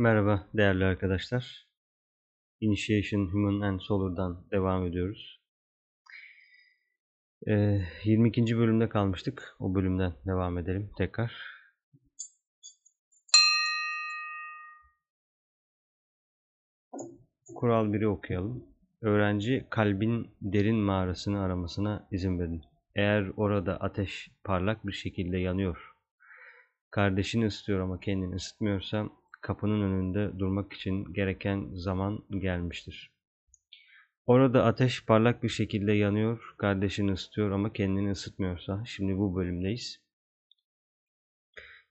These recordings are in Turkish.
Merhaba değerli arkadaşlar. Initiation Human and Solar'dan devam ediyoruz. Ee, 22. bölümde kalmıştık. O bölümden devam edelim tekrar. Kural 1'i okuyalım. Öğrenci kalbin derin mağarasını aramasına izin verin. Eğer orada ateş parlak bir şekilde yanıyor, kardeşini ısıtıyor ama kendini ısıtmıyorsa kapının önünde durmak için gereken zaman gelmiştir. Orada ateş parlak bir şekilde yanıyor, kardeşini ısıtıyor ama kendini ısıtmıyorsa, şimdi bu bölümdeyiz.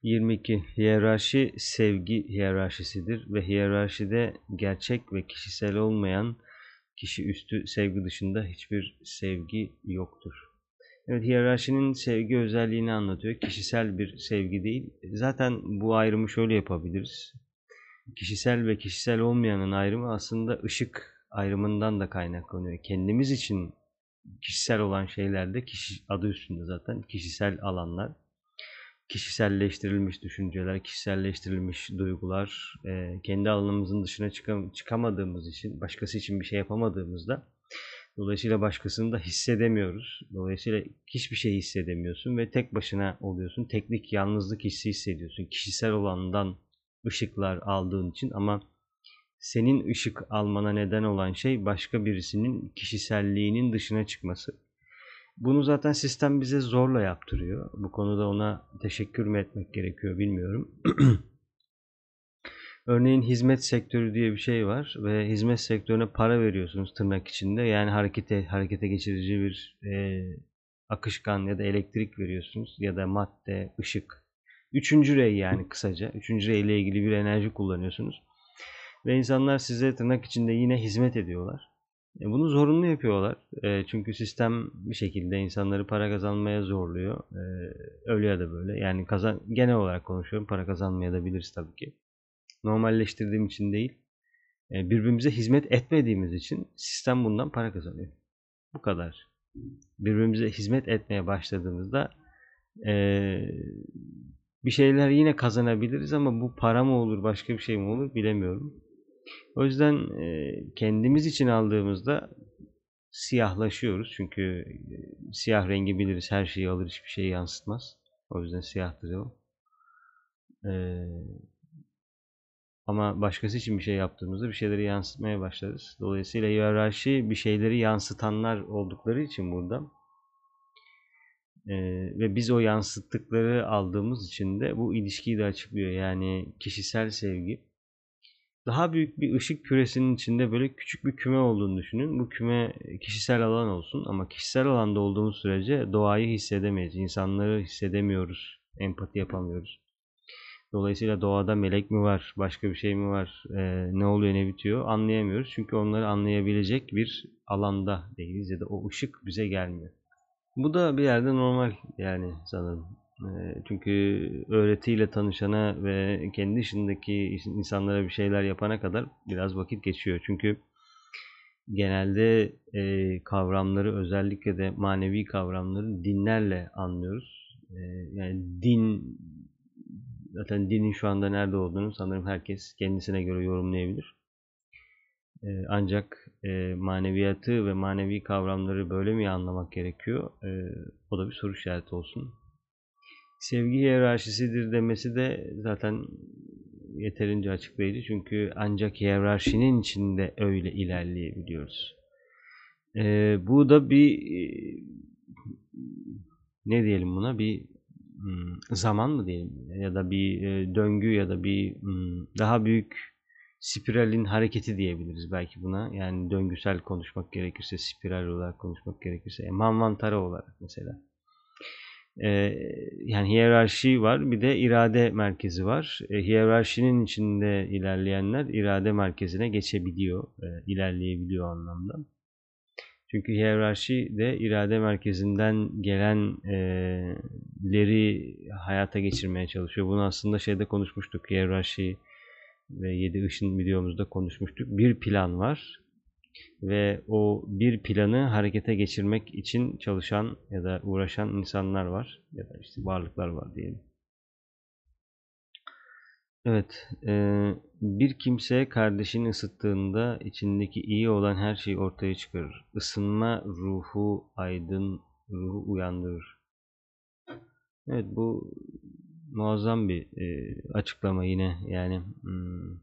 22. Hiyerarşi sevgi hiyerarşisidir ve hiyerarşide gerçek ve kişisel olmayan kişi üstü sevgi dışında hiçbir sevgi yoktur. Evet, hiyerarşinin sevgi özelliğini anlatıyor. Kişisel bir sevgi değil. Zaten bu ayrımı şöyle yapabiliriz. Kişisel ve kişisel olmayanın ayrımı aslında ışık ayrımından da kaynaklanıyor. Kendimiz için kişisel olan şeylerde kişi adı üstünde zaten kişisel alanlar kişiselleştirilmiş düşünceler, kişiselleştirilmiş duygular, kendi alanımızın dışına çıkam çıkamadığımız için, başkası için bir şey yapamadığımızda dolayısıyla başkasını da hissedemiyoruz. Dolayısıyla hiçbir şey hissedemiyorsun ve tek başına oluyorsun. Teknik yalnızlık hissi hissediyorsun. Kişisel olandan ışıklar aldığın için ama senin ışık almana neden olan şey başka birisinin kişiselliğinin dışına çıkması. Bunu zaten sistem bize zorla yaptırıyor. Bu konuda ona teşekkür mü etmek gerekiyor bilmiyorum. Örneğin hizmet sektörü diye bir şey var ve hizmet sektörüne para veriyorsunuz tırnak içinde. Yani harekete harekete geçirici bir e, akışkan ya da elektrik veriyorsunuz ya da madde, ışık. Üçüncü rey yani kısaca. Üçüncü rey ile ilgili bir enerji kullanıyorsunuz. Ve insanlar size tırnak içinde yine hizmet ediyorlar. E, bunu zorunlu yapıyorlar. E, çünkü sistem bir şekilde insanları para kazanmaya zorluyor. E, öyle ya da böyle. Yani kazan genel olarak konuşuyorum. Para kazanmaya da biliriz tabii ki. Normalleştirdiğim için değil. birbirimize hizmet etmediğimiz için sistem bundan para kazanıyor. Bu kadar. Birbirimize hizmet etmeye başladığımızda bir şeyler yine kazanabiliriz ama bu para mı olur başka bir şey mi olur bilemiyorum. O yüzden e, kendimiz için aldığımızda siyahlaşıyoruz. Çünkü e, siyah rengi biliriz. Her şeyi alır hiçbir şeyi yansıtmaz. O yüzden siyahtır o. Ee, ama başkası için bir şey yaptığımızda bir şeyleri yansıtmaya başlarız. Dolayısıyla hiyerarşi bir şeyleri yansıtanlar oldukları için burada ee, ve biz o yansıttıkları aldığımız için de bu ilişkiyi de açıklıyor. Yani kişisel sevgi daha büyük bir ışık küresinin içinde böyle küçük bir küme olduğunu düşünün. Bu küme kişisel alan olsun ama kişisel alanda olduğumuz sürece doğayı hissedemeyiz. İnsanları hissedemiyoruz. Empati yapamıyoruz. Dolayısıyla doğada melek mi var, başka bir şey mi var, e, ne oluyor ne bitiyor anlayamıyoruz. Çünkü onları anlayabilecek bir alanda değiliz ya da o ışık bize gelmiyor. Bu da bir yerde normal yani sanırım. Çünkü öğretiyle tanışana ve kendi işindeki insanlara bir şeyler yapana kadar biraz vakit geçiyor. Çünkü genelde e, kavramları özellikle de manevi kavramları dinlerle anlıyoruz. E, yani din zaten dinin şu anda nerede olduğunu sanırım herkes kendisine göre yorumlayabilir. E, ancak e, maneviyatı ve manevi kavramları böyle mi anlamak gerekiyor? E, o da bir soru işareti olsun sevgi hiyerarşisidir demesi de zaten yeterince açıklayıcı. Çünkü ancak hiyerarşinin içinde öyle ilerleyebiliyoruz. Ee, bu da bir ne diyelim buna bir zaman mı diyelim ya da bir e, döngü ya da bir hmm, daha büyük spiralin hareketi diyebiliriz belki buna. Yani döngüsel konuşmak gerekirse, spiral olarak konuşmak gerekirse, manvantara olarak mesela e, yani hiyerarşi var bir de irade merkezi var. E, hiyerarşinin içinde ilerleyenler irade merkezine geçebiliyor, e, ilerleyebiliyor anlamda. Çünkü hiyerarşi de irade merkezinden gelenleri hayata geçirmeye çalışıyor. Bunu aslında şeyde konuşmuştuk. Hiyerarşi ve yedi ışın videomuzda konuşmuştuk. Bir plan var ve o bir planı harekete geçirmek için çalışan ya da uğraşan insanlar var ya da işte varlıklar var diyelim. Evet, eee, bir kimse kardeşini ısıttığında içindeki iyi olan her şeyi ortaya çıkarır. Isınma ruhu aydın, ruhu uyandırır. Evet, bu muazzam bir eee, açıklama yine. Yani hmm,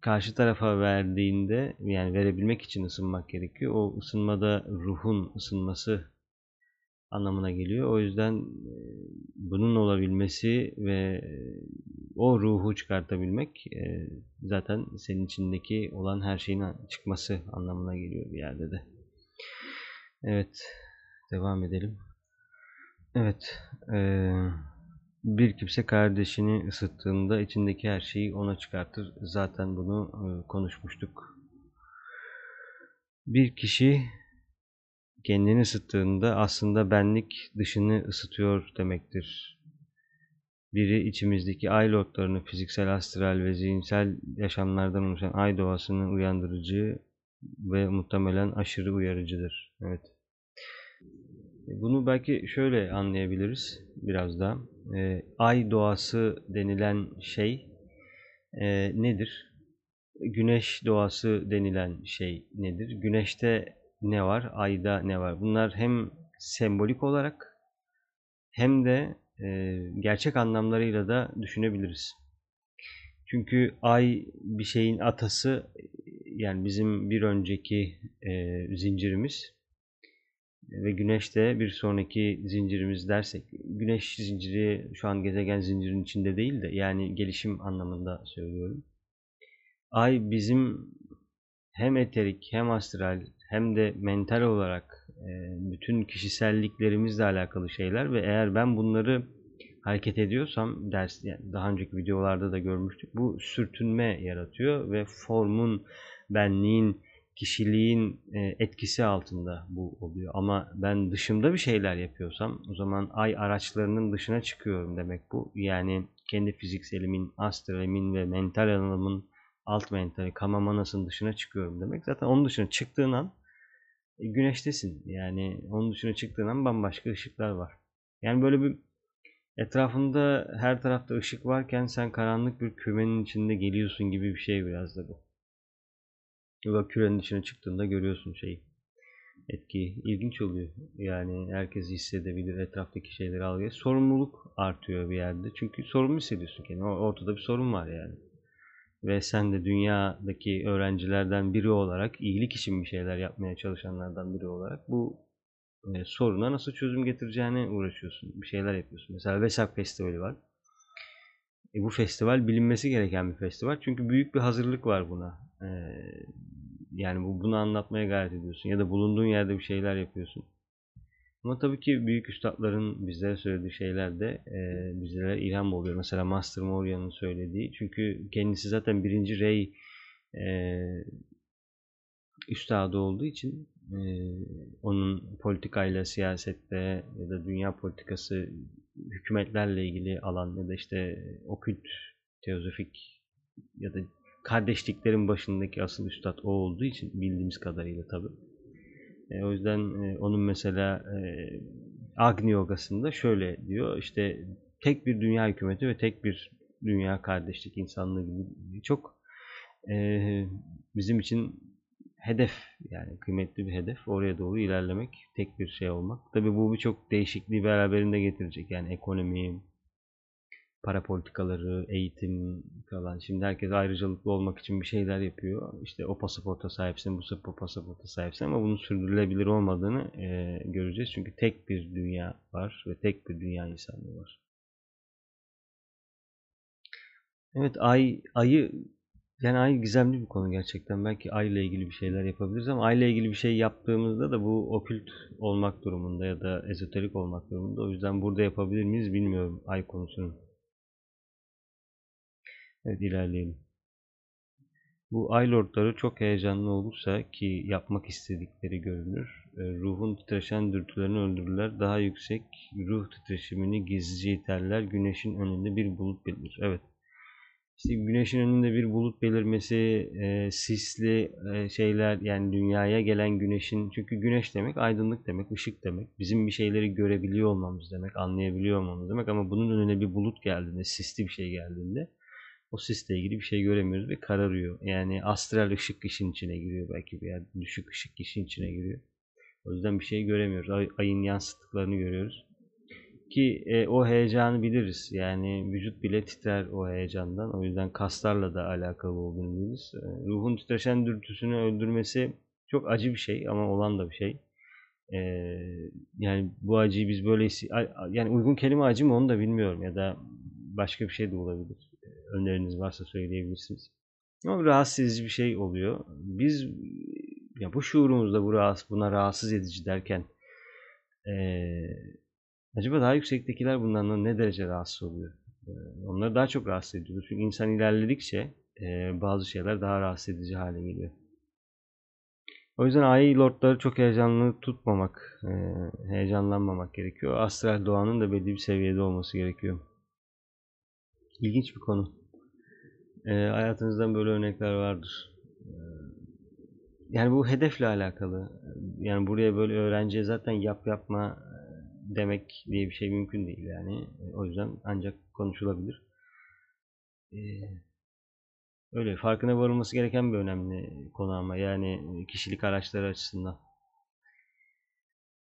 karşı tarafa verdiğinde, yani verebilmek için ısınmak gerekiyor. O ısınmada ruhun ısınması anlamına geliyor. O yüzden bunun olabilmesi ve o ruhu çıkartabilmek zaten senin içindeki olan her şeyin çıkması anlamına geliyor bir yerde de. Evet, devam edelim. Evet, bir kimse kardeşini ısıttığında içindeki her şeyi ona çıkartır. Zaten bunu konuşmuştuk. Bir kişi kendini ısıttığında aslında benlik dışını ısıtıyor demektir. Biri içimizdeki ay lordlarını fiziksel, astral ve zihinsel yaşamlardan oluşan ay doğasını uyandırıcı ve muhtemelen aşırı uyarıcıdır. Evet. Bunu belki şöyle anlayabiliriz biraz da. E, ay doğası denilen şey e, nedir? Güneş doğası denilen şey nedir? Güneşte ne var, ayda ne var. Bunlar hem sembolik olarak hem de e, gerçek anlamlarıyla da düşünebiliriz. Çünkü ay bir şeyin atası yani bizim bir önceki e, zincirimiz ve güneş de bir sonraki zincirimiz dersek güneş zinciri şu an gezegen zincirin içinde değil de yani gelişim anlamında söylüyorum. Ay bizim hem eterik hem astral hem de mental olarak e, bütün kişiselliklerimizle alakalı şeyler ve eğer ben bunları hareket ediyorsam ders yani daha önceki videolarda da görmüştük bu sürtünme yaratıyor ve formun benliğin kişiliğin e, etkisi altında bu oluyor. Ama ben dışımda bir şeyler yapıyorsam o zaman ay araçlarının dışına çıkıyorum demek bu. Yani kendi fizikselimin astralimin ve mental alanımın alt mentali kama manasının dışına çıkıyorum demek. Zaten onun dışına çıktığın an e, güneştesin. Yani onun dışına çıktığın an bambaşka ışıklar var. Yani böyle bir etrafında her tarafta ışık varken sen karanlık bir kümenin içinde geliyorsun gibi bir şey biraz da bu. Ya kürenin dışına çıktığında görüyorsun şeyi. Etki ilginç oluyor. Yani herkes hissedebilir etraftaki şeyleri algılayır. Sorumluluk artıyor bir yerde. Çünkü sorumlu hissediyorsun kendini. Ortada bir sorun var yani ve sen de dünyadaki öğrencilerden biri olarak iyilik için bir şeyler yapmaya çalışanlardan biri olarak bu e, soruna nasıl çözüm getireceğine uğraşıyorsun. Bir şeyler yapıyorsun. Mesela Vesak Festivali var. E, bu festival bilinmesi gereken bir festival. Çünkü büyük bir hazırlık var buna. E, yani bu, bunu anlatmaya gayret ediyorsun. Ya da bulunduğun yerde bir şeyler yapıyorsun. Ama tabii ki büyük üstadların bizlere söylediği şeyler de e, bizlere ilham oluyor. Mesela Master Moria'nın söylediği. Çünkü kendisi zaten birinci rey e, üstadı olduğu için e, onun politikayla, siyasette ya da dünya politikası hükümetlerle ilgili alan ya da işte okült, teozofik ya da kardeşliklerin başındaki asıl üstad o olduğu için bildiğimiz kadarıyla tabii e, o yüzden e, onun mesela e, Agni Yogası'nda şöyle diyor işte tek bir dünya hükümeti ve tek bir dünya kardeşlik insanlığı gibi çok e, bizim için hedef yani kıymetli bir hedef oraya doğru ilerlemek tek bir şey olmak. Tabi bu birçok değişikliği beraberinde getirecek yani ekonomi, para politikaları, eğitim falan. Şimdi herkes ayrıcalıklı olmak için bir şeyler yapıyor. İşte o pasaporta sahipsin, bu pasaporta sahipsin ama bunun sürdürülebilir olmadığını e, göreceğiz. Çünkü tek bir dünya var ve tek bir dünya insanlığı var. Evet ay ayı yani ay gizemli bir konu gerçekten. Belki ay ile ilgili bir şeyler yapabiliriz ama ay ile ilgili bir şey yaptığımızda da bu okült olmak durumunda ya da ezoterik olmak durumunda. O yüzden burada yapabilir miyiz bilmiyorum ay konusunu. Evet ilerleyelim. Bu ay lordları çok heyecanlı olursa ki yapmak istedikleri görünür. E, ruhun titreşen dürtülerini öldürürler. Daha yüksek ruh titreşimini gizlice iterler. Güneşin önünde bir bulut belirir. Evet. işte güneşin önünde bir bulut belirmesi, e, sisli e, şeyler yani dünyaya gelen güneşin çünkü güneş demek aydınlık demek, ışık demek. Bizim bir şeyleri görebiliyor olmamız demek, anlayabiliyor olmamız demek ama bunun önüne bir bulut geldiğinde, sisli bir şey geldiğinde o sisle ilgili bir şey göremiyoruz ve kararıyor. Yani astral ışık işin içine giriyor belki bir yer düşük ışık işin içine giriyor. O yüzden bir şey göremiyoruz. Ay, ayın yansıttıklarını görüyoruz. Ki e, o heyecanı biliriz. Yani vücut bile titrer o heyecandan. O yüzden kaslarla da alakalı olduğunu biliriz. E, ruhun titreşen dürtüsünü öldürmesi çok acı bir şey ama olan da bir şey. E, yani bu acıyı biz böyle yani uygun kelime acı mı onu da bilmiyorum ya da başka bir şey de olabilir. E, öneriniz varsa söyleyebilirsiniz. Ama rahatsız edici bir şey oluyor. Biz ya bu şuurumuzda bu rahatsız, buna rahatsız edici derken ee, acaba daha yüksektekiler bundan ne derece rahatsız oluyor? Ee, onları daha çok rahatsız ediyor. Çünkü insan ilerledikçe e, bazı şeyler daha rahatsız edici hale geliyor. O yüzden ay lordları çok heyecanlı tutmamak, e, heyecanlanmamak gerekiyor. Astral doğanın da belli bir seviyede olması gerekiyor. İlginç bir konu. E, hayatınızdan böyle örnekler vardır. E, yani bu hedefle alakalı. Yani buraya böyle öğrenciye zaten yap yapma demek diye bir şey mümkün değil yani. O yüzden ancak konuşulabilir. Ee, öyle farkına varılması gereken bir önemli konu ama yani kişilik araçları açısından.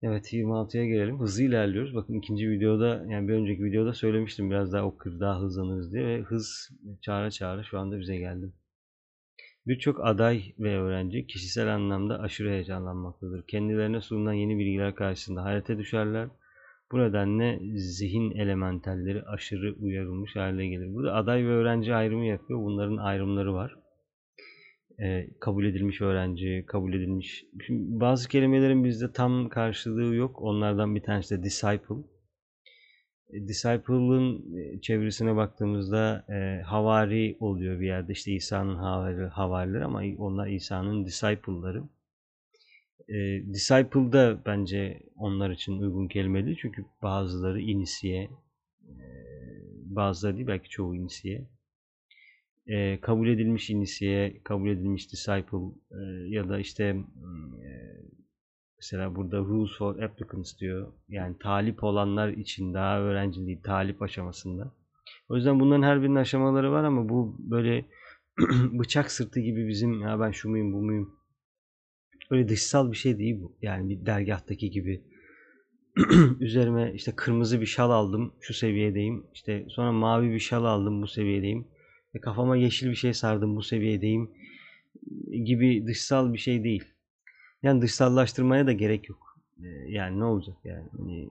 Evet 26'ya gelelim. Hızlı ilerliyoruz. Bakın ikinci videoda yani bir önceki videoda söylemiştim biraz daha okur daha hızlanırız diye ve hız çağıra çağıra şu anda bize geldi. Birçok aday ve öğrenci kişisel anlamda aşırı heyecanlanmaktadır. Kendilerine sunulan yeni bilgiler karşısında hayrete düşerler. Bu nedenle zihin elementelleri aşırı uyarılmış hale gelir. Burada aday ve öğrenci ayrımı yapıyor. Bunların ayrımları var. Ee, kabul edilmiş öğrenci, kabul edilmiş... Şimdi bazı kelimelerin bizde tam karşılığı yok. Onlardan bir tanesi de disciple. Disciple'ın e, çevresine baktığımızda e, havari oluyor bir yerde. İşte İsa'nın havari, havarileri ama onlar İsa'nın disciple'ları. E, disciple da bence onlar için uygun kelime değil. Çünkü bazıları inisiye, e, bazıları değil belki çoğu inisiye. E, kabul edilmiş inisiye, kabul edilmiş disciple e, ya da işte e, Mesela burada rules for applicants diyor. Yani talip olanlar için daha öğrenciliği talip aşamasında. O yüzden bunların her birinin aşamaları var ama bu böyle bıçak sırtı gibi bizim ya ben şu muyum bu muyum öyle dışsal bir şey değil bu. Yani bir dergahtaki gibi üzerime işte kırmızı bir şal aldım şu seviyedeyim. İşte sonra mavi bir şal aldım bu seviyedeyim. Ve kafama yeşil bir şey sardım bu seviyedeyim gibi dışsal bir şey değil. Yani dışsallaştırmaya da gerek yok. Ee, yani ne olacak yani? Hani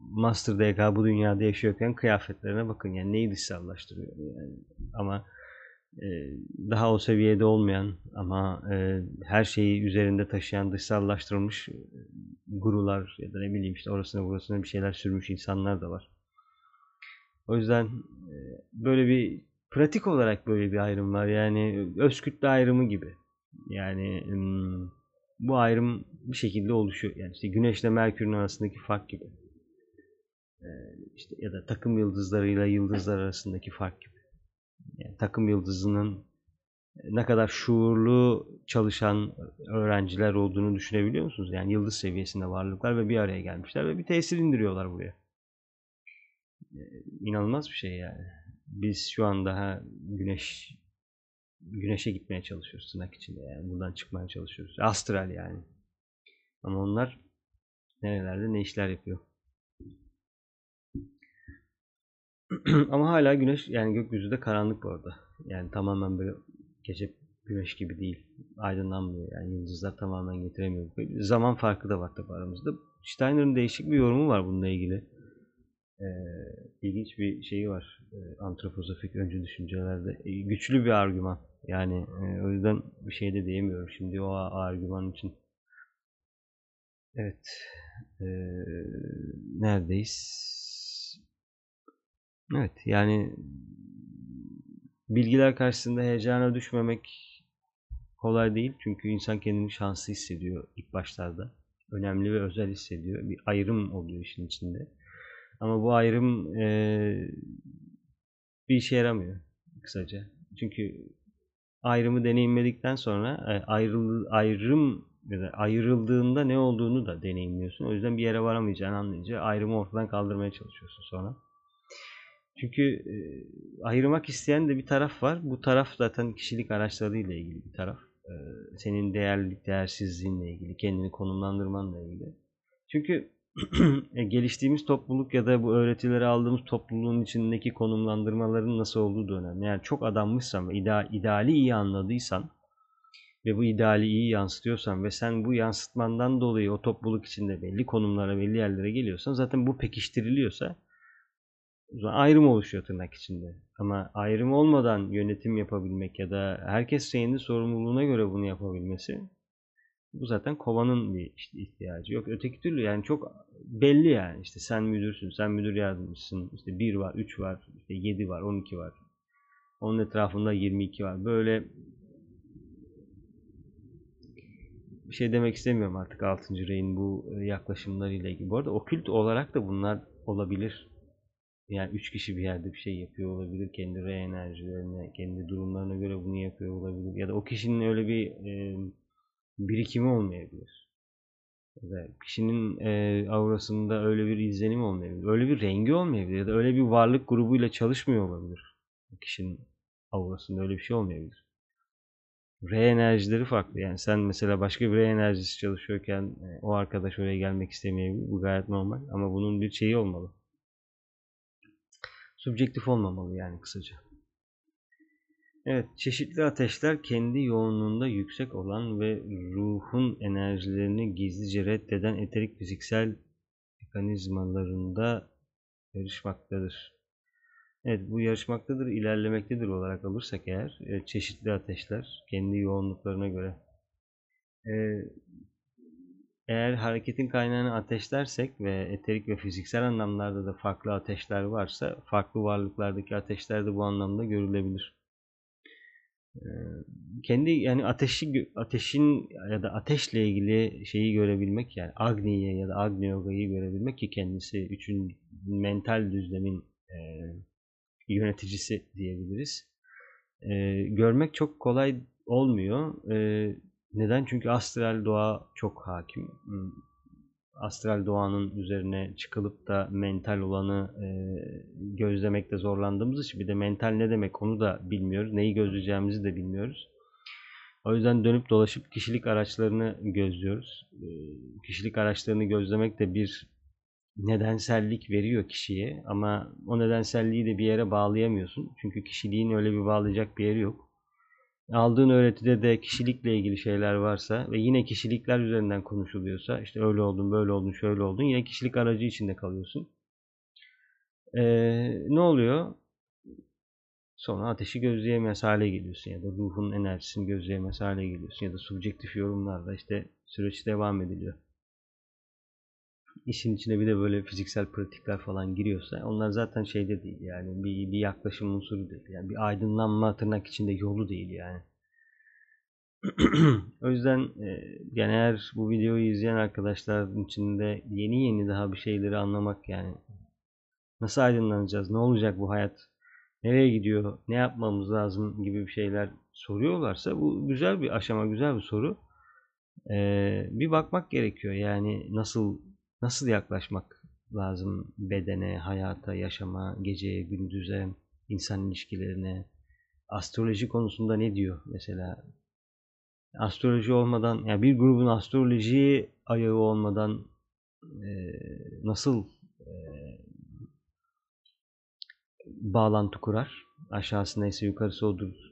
Master DK bu dünyada yaşıyorken kıyafetlerine bakın yani neyi dışsallaştırıyor yani. Ama e, daha o seviyede olmayan ama e, her şeyi üzerinde taşıyan dışsallaştırılmış e, gurular ya da ne bileyim işte orasına burasına bir şeyler sürmüş insanlar da var. O yüzden böyle bir pratik olarak böyle bir ayrım var. Yani öz kütle ayrımı gibi. Yani bu ayrım bir şekilde oluşuyor. Yani işte Güneşle Merkür'ün arasındaki fark gibi. İşte ya da takım yıldızlarıyla yıldızlar arasındaki fark gibi. Yani takım yıldızının ne kadar şuurlu çalışan öğrenciler olduğunu düşünebiliyor musunuz? Yani yıldız seviyesinde varlıklar ve bir araya gelmişler ve bir tesir indiriyorlar buraya. Ee, inanılmaz bir şey yani. Biz şu an daha güneş güneşe gitmeye çalışıyoruz tırnak içinde yani. Buradan çıkmaya çalışıyoruz. Astral yani. Ama onlar nerelerde ne işler yapıyor. Ama hala güneş yani gökyüzü de karanlık bu arada. Yani tamamen böyle gece güneş gibi değil. Aydınlanmıyor. Yani yıldızlar tamamen getiremiyor. Zaman farkı da var tabi aramızda. Steiner'ın değişik bir yorumu var bununla ilgili. Ee, ilginç bir şeyi var. Ee, antroposofik öncü düşüncelerde. Ee, güçlü bir argüman. Yani e, o yüzden bir şey de diyemiyorum şimdi o argüman için. Evet. E, neredeyiz? Evet yani bilgiler karşısında heyecana düşmemek kolay değil. Çünkü insan kendini şanslı hissediyor ilk başlarda. Önemli ve özel hissediyor. Bir ayrım oluyor işin içinde. Ama bu ayrım e, bir işe yaramıyor kısaca. Çünkü ayrımı deneyimledikten sonra e, ayrıl, ayrım ayrıldığında ne olduğunu da deneyimliyorsun. O yüzden bir yere varamayacağını anlayınca ayrımı ortadan kaldırmaya çalışıyorsun sonra. Çünkü e, ayırmak isteyen de bir taraf var. Bu taraf zaten kişilik araçlarıyla ilgili bir taraf. E, senin değerlilik, değersizliğinle ilgili, kendini konumlandırmanla ilgili. Çünkü geliştiğimiz topluluk ya da bu öğretileri aldığımız topluluğun içindeki konumlandırmaların nasıl olduğu da önemli. Yani çok adanmışsan ve ideal, ideali iyi anladıysan ve bu ideali iyi yansıtıyorsan ve sen bu yansıtmandan dolayı o topluluk içinde belli konumlara, belli yerlere geliyorsan zaten bu pekiştiriliyorsa ayrım oluşuyor tırnak içinde. Ama ayrım olmadan yönetim yapabilmek ya da herkes kendi sorumluluğuna göre bunu yapabilmesi bu zaten kovanın bir işte ihtiyacı. Yok öteki türlü yani çok belli yani işte sen müdürsün, sen müdür yardımcısın, işte 1 var, 3 var, işte 7 var, 12 var. Onun etrafında 22 var. Böyle bir şey demek istemiyorum artık 6. reyin bu yaklaşımlarıyla ilgili. Bu arada okült olarak da bunlar olabilir. Yani üç kişi bir yerde bir şey yapıyor olabilir. Kendi re enerjilerine, kendi durumlarına göre bunu yapıyor olabilir. Ya da o kişinin öyle bir e, birikimi olmayabilir. Kişinin e, aurasında öyle bir izlenim olmayabilir. Öyle bir rengi olmayabilir. Ya da öyle bir varlık grubuyla çalışmıyor olabilir. Kişinin aurasında öyle bir şey olmayabilir. R enerjileri farklı. Yani sen mesela başka bir R enerjisi çalışıyorken e, o arkadaş oraya gelmek istemeyebilir. Bu gayet normal. Ama bunun bir şeyi olmalı. Subjektif olmamalı yani kısaca. Evet, çeşitli ateşler kendi yoğunluğunda yüksek olan ve ruhun enerjilerini gizlice reddeden eterik fiziksel mekanizmalarında yarışmaktadır. Evet, bu yarışmaktadır, ilerlemektedir olarak alırsak eğer e, çeşitli ateşler kendi yoğunluklarına göre. E, eğer hareketin kaynağını ateşlersek ve eterik ve fiziksel anlamlarda da farklı ateşler varsa farklı varlıklardaki ateşler de bu anlamda görülebilir. Kendi yani ateşi ateşin ya da ateşle ilgili şeyi görebilmek yani Agni'ye ya da Agni Yoga'yı görebilmek ki kendisi üçün mental düzlemin e, yöneticisi diyebiliriz. E, görmek çok kolay olmuyor. E, neden? Çünkü astral doğa çok hakim. Astral doğanın üzerine çıkılıp da mental olanı e, gözlemekte zorlandığımız için bir de mental ne demek onu da bilmiyoruz. Neyi gözleyeceğimizi de bilmiyoruz. O yüzden dönüp dolaşıp kişilik araçlarını gözlüyoruz. E, kişilik araçlarını gözlemek de bir nedensellik veriyor kişiye ama o nedenselliği de bir yere bağlayamıyorsun. Çünkü kişiliğin öyle bir bağlayacak bir yeri yok aldığın öğretide de kişilikle ilgili şeyler varsa ve yine kişilikler üzerinden konuşuluyorsa işte öyle oldun, böyle oldun, şöyle oldun yine kişilik aracı içinde kalıyorsun. Ee, ne oluyor? Sonra ateşi gözleyemez hale geliyorsun ya da ruhun enerjisini gözleyemez hale geliyorsun ya da subjektif yorumlarla işte süreç devam ediliyor. İşin içine bir de böyle fiziksel pratikler falan giriyorsa onlar zaten şeyde değil yani bir, bir yaklaşım unsuru değil. Yani bir aydınlanma tırnak içinde yolu değil yani. o yüzden e, yani eğer bu videoyu izleyen arkadaşların içinde yeni yeni daha bir şeyleri anlamak yani nasıl aydınlanacağız, ne olacak bu hayat, nereye gidiyor, ne yapmamız lazım gibi bir şeyler soruyorlarsa bu güzel bir aşama, güzel bir soru. Ee, bir bakmak gerekiyor yani nasıl nasıl yaklaşmak lazım bedene, hayata, yaşama, geceye, gündüze, insan ilişkilerine, astroloji konusunda ne diyor mesela? Astroloji olmadan, yani bir grubun astroloji ayağı olmadan e, nasıl e, bağlantı kurar? Aşağısı neyse yukarısı odur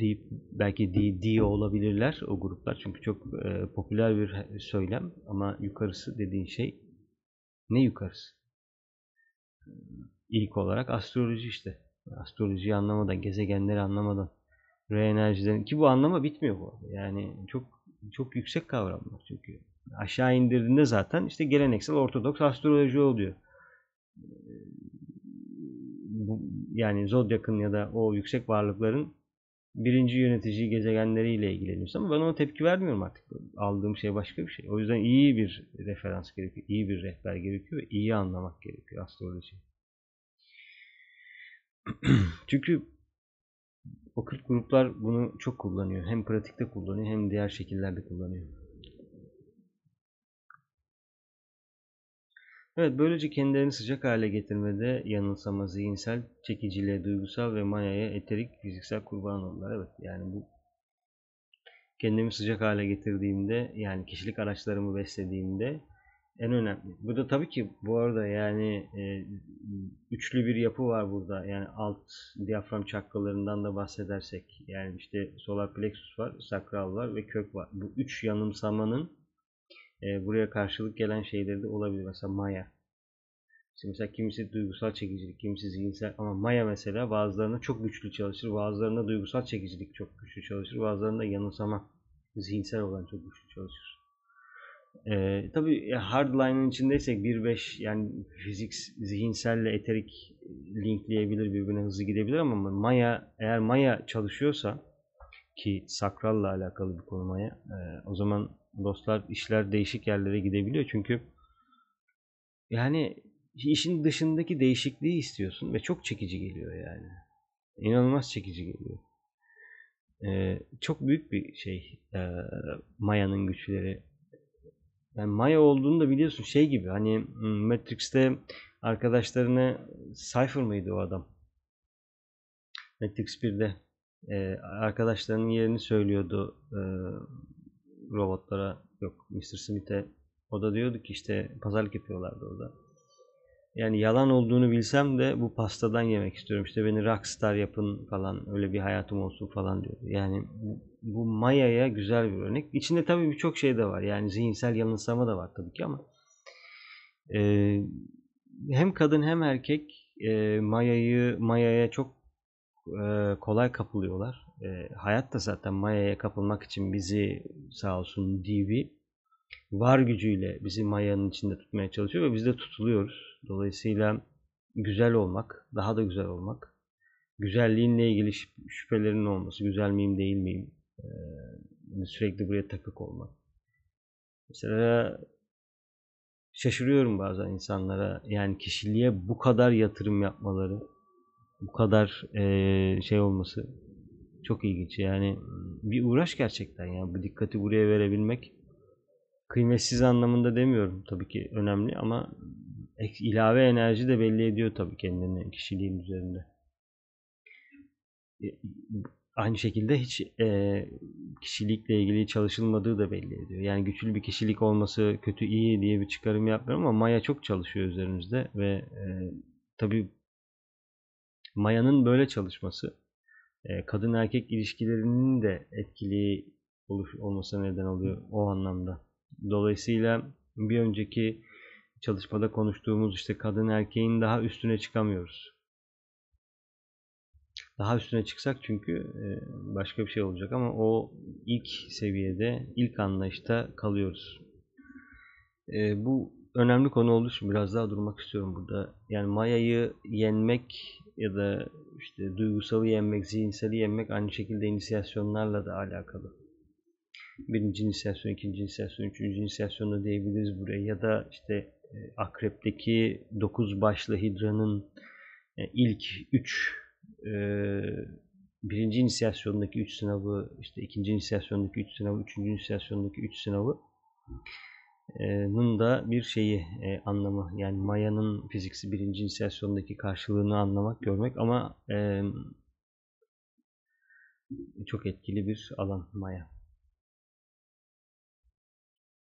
deyip belki di, di olabilirler o gruplar çünkü çok e, popüler bir söylem ama yukarısı dediğin şey ne yukarısı? İlk olarak astroloji işte. Astrolojiyi anlamadan, gezegenleri anlamadan, re enerjilerin ki bu anlama bitmiyor bu. Yani çok çok yüksek kavramlar çünkü. Aşağı indirdiğinde zaten işte geleneksel ortodoks astroloji oluyor. Bu, yani Zodyak'ın ya da o yüksek varlıkların birinci yönetici gezegenleriyle ilgileniyorsun ama ben ona tepki vermiyorum artık. Aldığım şey başka bir şey. O yüzden iyi bir referans gerekiyor, iyi bir rehber gerekiyor ve iyi anlamak gerekiyor astroloji. Çünkü okült gruplar bunu çok kullanıyor. Hem pratikte kullanıyor hem diğer şekillerde kullanıyor. Evet, böylece kendilerini sıcak hale getirmede yanılsama, zihinsel, çekiciliğe, duygusal ve mayaya, eterik, fiziksel kurban oldular. Evet, yani bu kendimi sıcak hale getirdiğimde, yani kişilik araçlarımı beslediğimde en önemli. Bu da tabii ki bu arada yani e, üçlü bir yapı var burada. Yani alt diyafram çakralarından da bahsedersek. Yani işte solar plexus var, sakral var ve kök var. Bu üç yanımsamanın e, buraya karşılık gelen şeyleri de olabilir. Mesela maya. Şimdi mesela kimisi duygusal çekicilik, kimisi zihinsel ama maya mesela bazılarında çok güçlü çalışır, bazılarında duygusal çekicilik çok güçlü çalışır, bazılarında yanılsama zihinsel olan çok güçlü çalışır. Ee, tabii hardline'ın içindeysek 1.5 yani fizik zihinselle eterik linkleyebilir birbirine hızlı gidebilir ama Maya eğer Maya çalışıyorsa ki sakralla alakalı bir konu Maya e, o zaman dostlar işler değişik yerlere gidebiliyor çünkü yani işin dışındaki değişikliği istiyorsun ve çok çekici geliyor yani. İnanılmaz çekici geliyor. Ee, çok büyük bir şey e, Maya'nın güçleri. Yani Maya olduğunu da biliyorsun şey gibi hani hmm, Matrix'te arkadaşlarını Cypher mıydı o adam? Matrix 1'de e, arkadaşlarının yerini söylüyordu e, robotlara yok Mr. Smith'e o da diyordu ki işte pazarlık yapıyorlardı orada. Yani yalan olduğunu bilsem de bu pastadan yemek istiyorum. İşte beni rockstar yapın falan öyle bir hayatım olsun falan diyor. Yani bu Maya'ya güzel bir örnek. İçinde tabii birçok şey de var. Yani zihinsel yanılsama da var tabii ki ama e, hem kadın hem erkek e, Maya'yı Maya'ya çok e, kolay kapılıyorlar. E, hayat da zaten Maya'ya kapılmak için bizi sağ olsun DV var gücüyle bizi Maya'nın içinde tutmaya çalışıyor ve biz de tutuluyoruz. Dolayısıyla güzel olmak, daha da güzel olmak, güzelliğinle ilgili şüphelerin olması, güzel miyim değil miyim, ee, sürekli buraya takık olmak. Mesela şaşırıyorum bazen insanlara yani kişiliğe bu kadar yatırım yapmaları, bu kadar e, şey olması çok ilginç. Yani bir uğraş gerçekten ya bu dikkati buraya verebilmek kıymetsiz anlamında demiyorum tabii ki önemli ama ilave enerji de belli ediyor tabii kendini kişiliğin üzerinde. E, aynı şekilde hiç e, kişilikle ilgili çalışılmadığı da belli ediyor. Yani güçlü bir kişilik olması kötü iyi diye bir çıkarım yapmıyorum ama Maya çok çalışıyor üzerimizde ve e, tabii Maya'nın böyle çalışması kadın erkek ilişkilerinin de etkili olmasına neden oluyor o anlamda. Dolayısıyla bir önceki çalışmada konuştuğumuz işte kadın erkeğin daha üstüne çıkamıyoruz. Daha üstüne çıksak çünkü e, başka bir şey olacak ama o ilk seviyede, ilk anlayışta kalıyoruz. E, bu önemli konu olduğu için biraz daha durmak istiyorum burada. Yani Maya'yı yenmek ya da işte duygusalı yenmek, zihinseli yenmek aynı şekilde inisiyasyonlarla da alakalı. Birinci inisiyasyon, ikinci inisiyasyon, üçüncü inisiyasyon da diyebiliriz buraya. Ya da işte e, akrepteki dokuz başlı hidranın ilk üç birinci inisiyasyondaki 3 sınavı, işte ikinci inisiyasyondaki 3 sınavı, üçüncü inisiyasyondaki 3 sınavı nın da bir şeyi e, anlamı yani Maya'nın fiziksi birinci inisiyasyondaki karşılığını anlamak, görmek ama e, çok etkili bir alan Maya.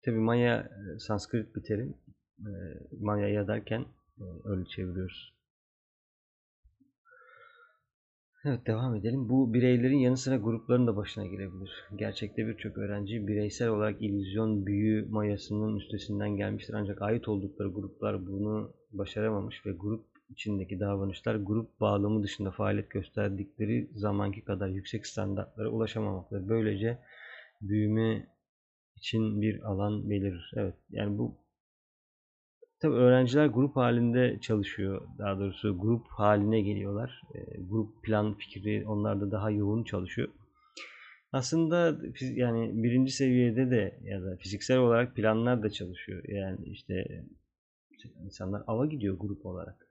Tabi Maya Sanskrit bir terim. E, Maya'ya derken e, öyle çeviriyoruz. Evet devam edelim. Bu bireylerin yanı sıra grupların da başına girebilir. Gerçekte birçok öğrenci bireysel olarak illüzyon büyü mayasının üstesinden gelmiştir. Ancak ait oldukları gruplar bunu başaramamış ve grup içindeki davranışlar grup bağlamı dışında faaliyet gösterdikleri zamanki kadar yüksek standartlara ulaşamamaktadır. Böylece büyüme için bir alan belirir. Evet yani bu Tabii öğrenciler grup halinde çalışıyor. Daha doğrusu grup haline geliyorlar. E, grup plan fikri onlarda daha yoğun çalışıyor. Aslında yani birinci seviyede de ya da fiziksel olarak planlar da çalışıyor. Yani işte insanlar ava gidiyor grup olarak.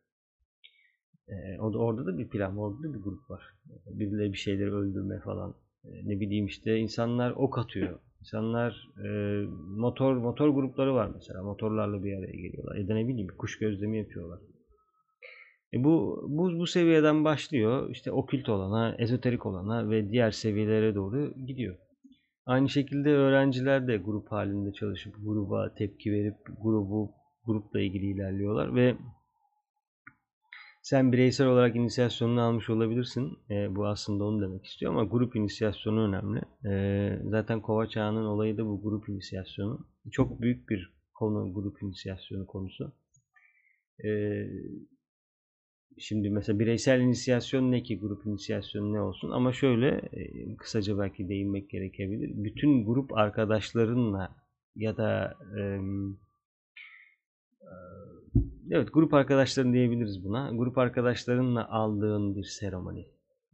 E, o da, orada da bir plan, orada da bir grup var. Birileri bir şeyleri öldürme falan. Ne bileyim işte insanlar ok atıyor. İnsanlar e, motor motor grupları var mesela. Motorlarla bir araya geliyorlar. Ya da ne bileyim kuş gözlemi yapıyorlar. E bu, bu, bu seviyeden başlıyor. İşte okült olana, ezoterik olana ve diğer seviyelere doğru gidiyor. Aynı şekilde öğrenciler de grup halinde çalışıp gruba tepki verip grubu grupla ilgili ilerliyorlar ve sen bireysel olarak inisiyasyonunu almış olabilirsin. E, bu aslında onu demek istiyor ama grup inisiyasyonu önemli. E, zaten kova çağının olayı da bu grup inisiyasyonu. Çok büyük bir konu grup inisiyasyonu konusu. E, Şimdi mesela bireysel inisiyasyon ne ki grup inisiyasyonu ne olsun ama şöyle e, kısaca belki değinmek gerekebilir. Bütün grup arkadaşlarınla ya da e, evet grup arkadaşların diyebiliriz buna. Grup arkadaşlarınla aldığın bir seremoni.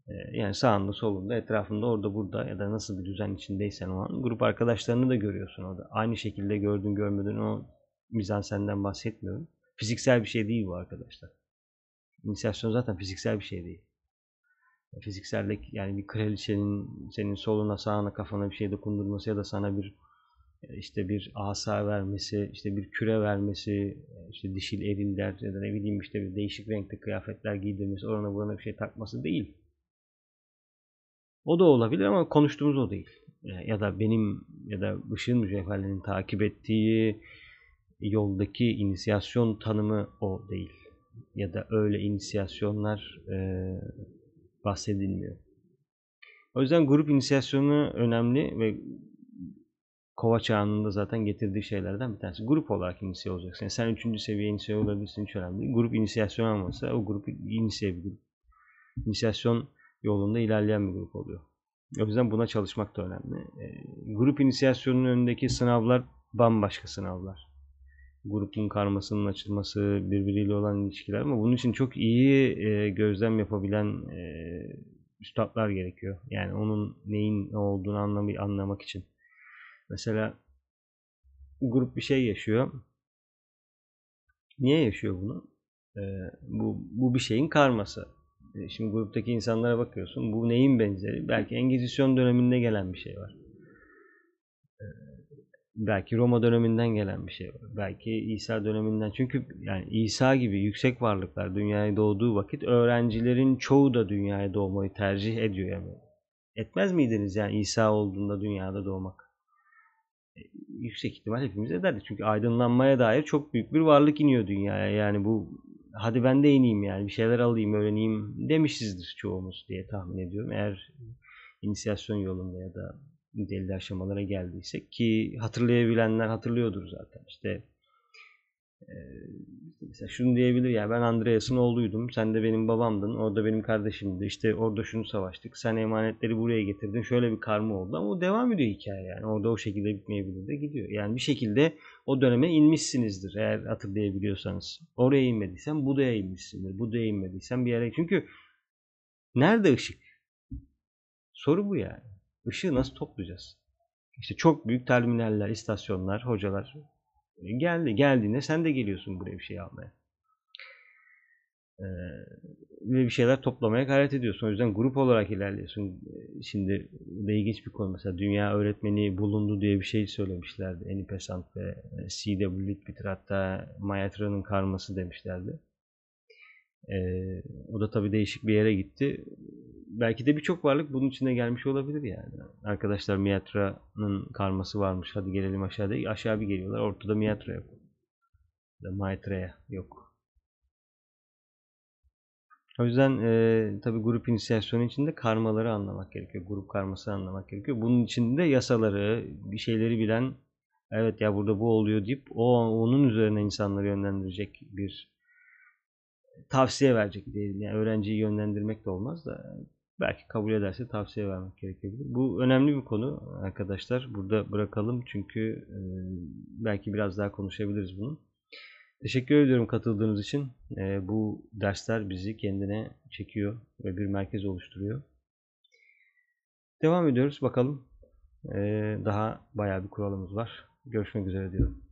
E, yani sağında solunda etrafında orada burada ya da nasıl bir düzen içindeysen o an grup arkadaşlarını da görüyorsun orada. Aynı şekilde gördün görmedin o mizansenden bahsetmiyorum. Fiziksel bir şey değil bu arkadaşlar. İnisiyasyon zaten fiziksel bir şey değil. Fiziksellik yani bir kraliçenin senin soluna sağına kafana bir şey dokundurması ya da sana bir işte bir asa vermesi, işte bir küre vermesi, işte dişil eriller ya da ne bileyim işte bir değişik renkli kıyafetler giydirmesi, orana burana bir şey takması değil. O da olabilir ama konuştuğumuz o değil. Ya da benim ya da Işığın Mücevherlerinin takip ettiği yoldaki inisiyasyon tanımı o değil ya da öyle inisiyasyonlar e, bahsedilmiyor. O yüzden grup inisiyasyonu önemli ve kova çağının da zaten getirdiği şeylerden bir tanesi. Grup olarak inisiye olacaksın. Yani sen üçüncü seviye inisiye olabilirsin hiç önemli değil. Grup inisiyasyon olmasa o grup inisiye bir grup. İnisiyasyon yolunda ilerleyen bir grup oluyor. O yüzden buna çalışmak da önemli. E, grup inisiyasyonunun önündeki sınavlar bambaşka sınavlar grubun karmasının açılması, birbiriyle olan ilişkiler ama bunun için çok iyi e, gözlem yapabilen e, üstadlar gerekiyor. Yani onun neyin ne olduğunu anlamı, anlamak için. Mesela grup bir şey yaşıyor. Niye yaşıyor bunu? E, bu, bu bir şeyin karması. E, şimdi gruptaki insanlara bakıyorsun. Bu neyin benzeri? Belki Engizisyon döneminde gelen bir şey var. E, belki Roma döneminden gelen bir şey var. Belki İsa döneminden. Çünkü yani İsa gibi yüksek varlıklar dünyaya doğduğu vakit öğrencilerin çoğu da dünyaya doğmayı tercih ediyor yani. Etmez miydiniz yani İsa olduğunda dünyada doğmak? Yüksek ihtimal hepimiz ederdik. Çünkü aydınlanmaya dair çok büyük bir varlık iniyor dünyaya. Yani bu hadi ben de ineyim yani bir şeyler alayım öğreneyim demişizdir çoğumuz diye tahmin ediyorum. Eğer inisiyasyon yolunda ya da belli aşamalara geldiysek ki hatırlayabilenler hatırlıyordur zaten. İşte e, mesela şunu diyebilir ya ben Andreas'ın oğluydum. Sen de benim babamdın. Orada benim kardeşimdi. İşte orada şunu savaştık. Sen emanetleri buraya getirdin. Şöyle bir karma oldu ama o devam ediyor hikaye yani. Orada o şekilde bitmeyebilir de gidiyor. Yani bir şekilde o döneme inmişsinizdir eğer hatırlayabiliyorsanız. Oraya inmediysen Buda'ya inmişsindir. Buda'ya inmediysen bir yere. Çünkü nerede ışık? Soru bu yani. Işığı nasıl toplayacağız? İşte çok büyük terminaller, istasyonlar, hocalar e, geldi. Geldiğinde sen de geliyorsun buraya bir şey almaya. Ee, ve bir şeyler toplamaya gayret ediyorsun. O yüzden grup olarak ilerliyorsun. E, şimdi de ilginç bir konu. Mesela dünya öğretmeni bulundu diye bir şey söylemişlerdi. Eni Pesant ve C.W. Litbitter hatta Mayatra'nın karması demişlerdi. Ee, o da tabii değişik bir yere gitti belki de birçok varlık bunun içine gelmiş olabilir yani. Arkadaşlar Miatra'nın karması varmış. Hadi gelelim aşağıda. Aşağı bir geliyorlar. Ortada Miatra yok. Maitreya yok. O yüzden e, tabi grup inisiyasyonu içinde karmaları anlamak gerekiyor. Grup karması anlamak gerekiyor. Bunun içinde yasaları, bir şeyleri bilen evet ya burada bu oluyor deyip o onun üzerine insanları yönlendirecek bir tavsiye verecek diyelim. Yani öğrenciyi yönlendirmek de olmaz da belki kabul ederse tavsiye vermek gerekebilir. Bu önemli bir konu arkadaşlar. Burada bırakalım çünkü e, belki biraz daha konuşabiliriz bunu. Teşekkür ediyorum katıldığınız için. E, bu dersler bizi kendine çekiyor ve bir merkez oluşturuyor. Devam ediyoruz bakalım. E, daha bayağı bir kuralımız var. Görüşmek üzere diyorum.